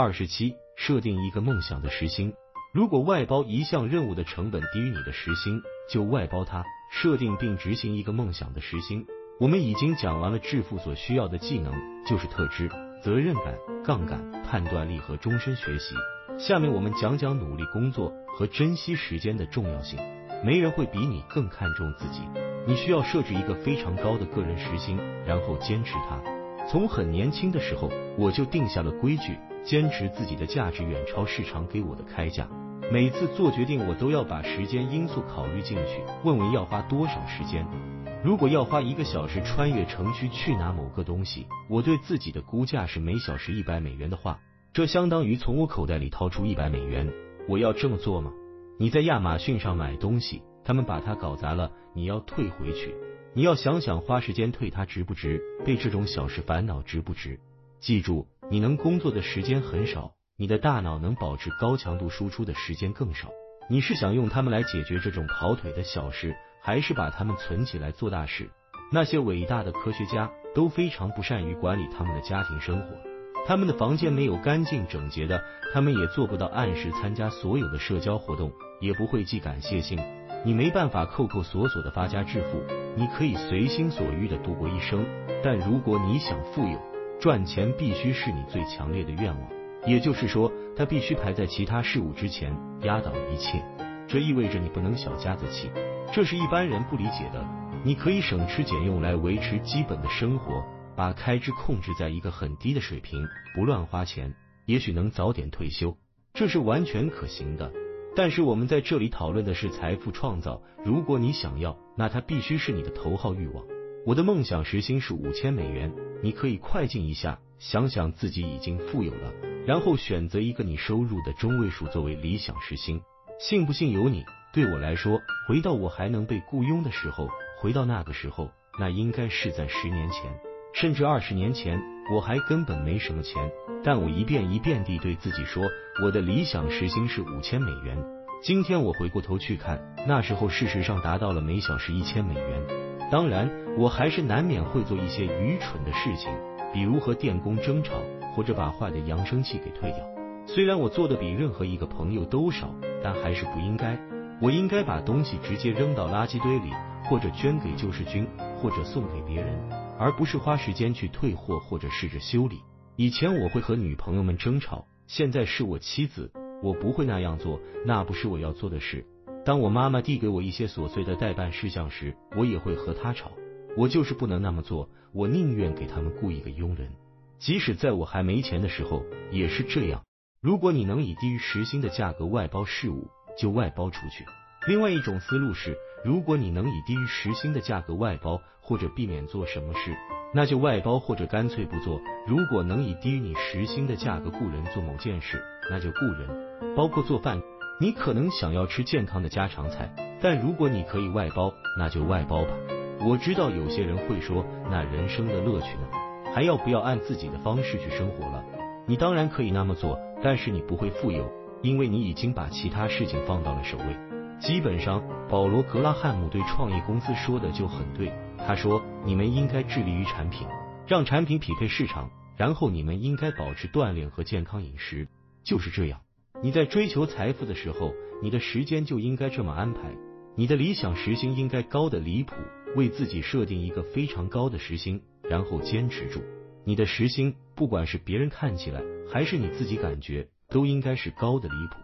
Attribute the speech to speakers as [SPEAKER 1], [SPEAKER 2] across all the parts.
[SPEAKER 1] 二十七，设定一个梦想的时薪。如果外包一项任务的成本低于你的时薪，就外包它。设定并执行一个梦想的时薪。我们已经讲完了致富所需要的技能，就是特质、责任感、杠杆、判断力和终身学习。下面我们讲讲努力工作和珍惜时间的重要性。没人会比你更看重自己，你需要设置一个非常高的个人时薪，然后坚持它。从很年轻的时候，我就定下了规矩，坚持自己的价值远超市场给我的开价。每次做决定，我都要把时间因素考虑进去，问问要花多少时间。如果要花一个小时穿越城区去拿某个东西，我对自己的估价是每小时一百美元的话，这相当于从我口袋里掏出一百美元。我要这么做吗？你在亚马逊上买东西，他们把它搞砸了，你要退回去。你要想想花时间退它值不值？被这种小事烦恼值不值？记住，你能工作的时间很少。你的大脑能保持高强度输出的时间更少。你是想用它们来解决这种跑腿的小事，还是把它们存起来做大事？那些伟大的科学家都非常不善于管理他们的家庭生活。他们的房间没有干净整洁的，他们也做不到按时参加所有的社交活动，也不会寄感谢信。你没办法扣扣锁锁的发家致富，你可以随心所欲的度过一生，但如果你想富有，赚钱必须是你最强烈的愿望。也就是说，它必须排在其他事物之前，压倒一切。这意味着你不能小家子气，这是一般人不理解的。你可以省吃俭用来维持基本的生活，把开支控制在一个很低的水平，不乱花钱，也许能早点退休，这是完全可行的。但是我们在这里讨论的是财富创造，如果你想要，那它必须是你的头号欲望。我的梦想时薪是五千美元，你可以快进一下，想想自己已经富有了。然后选择一个你收入的中位数作为理想时薪，信不信由你。对我来说，回到我还能被雇佣的时候，回到那个时候，那应该是在十年前，甚至二十年前，我还根本没什么钱，但我一遍一遍地对自己说，我的理想时薪是五千美元。今天我回过头去看，那时候事实上达到了每小时一千美元。当然，我还是难免会做一些愚蠢的事情，比如和电工争吵。或者把坏的扬声器给退掉。虽然我做的比任何一个朋友都少，但还是不应该。我应该把东西直接扔到垃圾堆里，或者捐给救世军，或者送给别人，而不是花时间去退货或者试着修理。以前我会和女朋友们争吵，现在是我妻子，我不会那样做，那不是我要做的事。当我妈妈递给我一些琐碎的代办事项时，我也会和她吵。我就是不能那么做，我宁愿给他们雇一个佣人。即使在我还没钱的时候也是这样。如果你能以低于时薪的价格外包事务，就外包出去。另外一种思路是，如果你能以低于时薪的价格外包，或者避免做什么事，那就外包或者干脆不做。如果能以低于你时薪的价格雇人做某件事，那就雇人，包括做饭。你可能想要吃健康的家常菜，但如果你可以外包，那就外包吧。我知道有些人会说，那人生的乐趣呢？还要不要按自己的方式去生活了？你当然可以那么做，但是你不会富有，因为你已经把其他事情放到了首位。基本上，保罗·格拉汉姆对创业公司说的就很对。他说：“你们应该致力于产品，让产品匹配市场，然后你们应该保持锻炼和健康饮食。”就是这样。你在追求财富的时候，你的时间就应该这么安排。你的理想时薪应该高的离谱，为自己设定一个非常高的时薪。然后坚持住，你的时薪，不管是别人看起来，还是你自己感觉，都应该是高的离谱。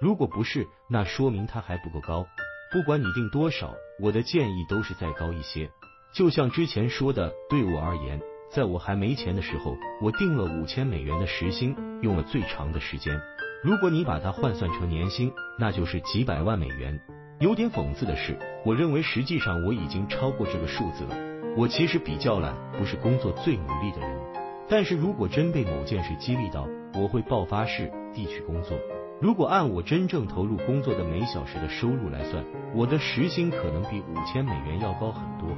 [SPEAKER 1] 如果不是，那说明它还不够高。不管你定多少，我的建议都是再高一些。就像之前说的，对我而言，在我还没钱的时候，我定了五千美元的时薪，用了最长的时间。如果你把它换算成年薪，那就是几百万美元。有点讽刺的是，我认为实际上我已经超过这个数字了。我其实比较懒，不是工作最努力的人。但是如果真被某件事激励到，我会爆发式地去工作。如果按我真正投入工作的每小时的收入来算，我的时薪可能比五千美元要高很多。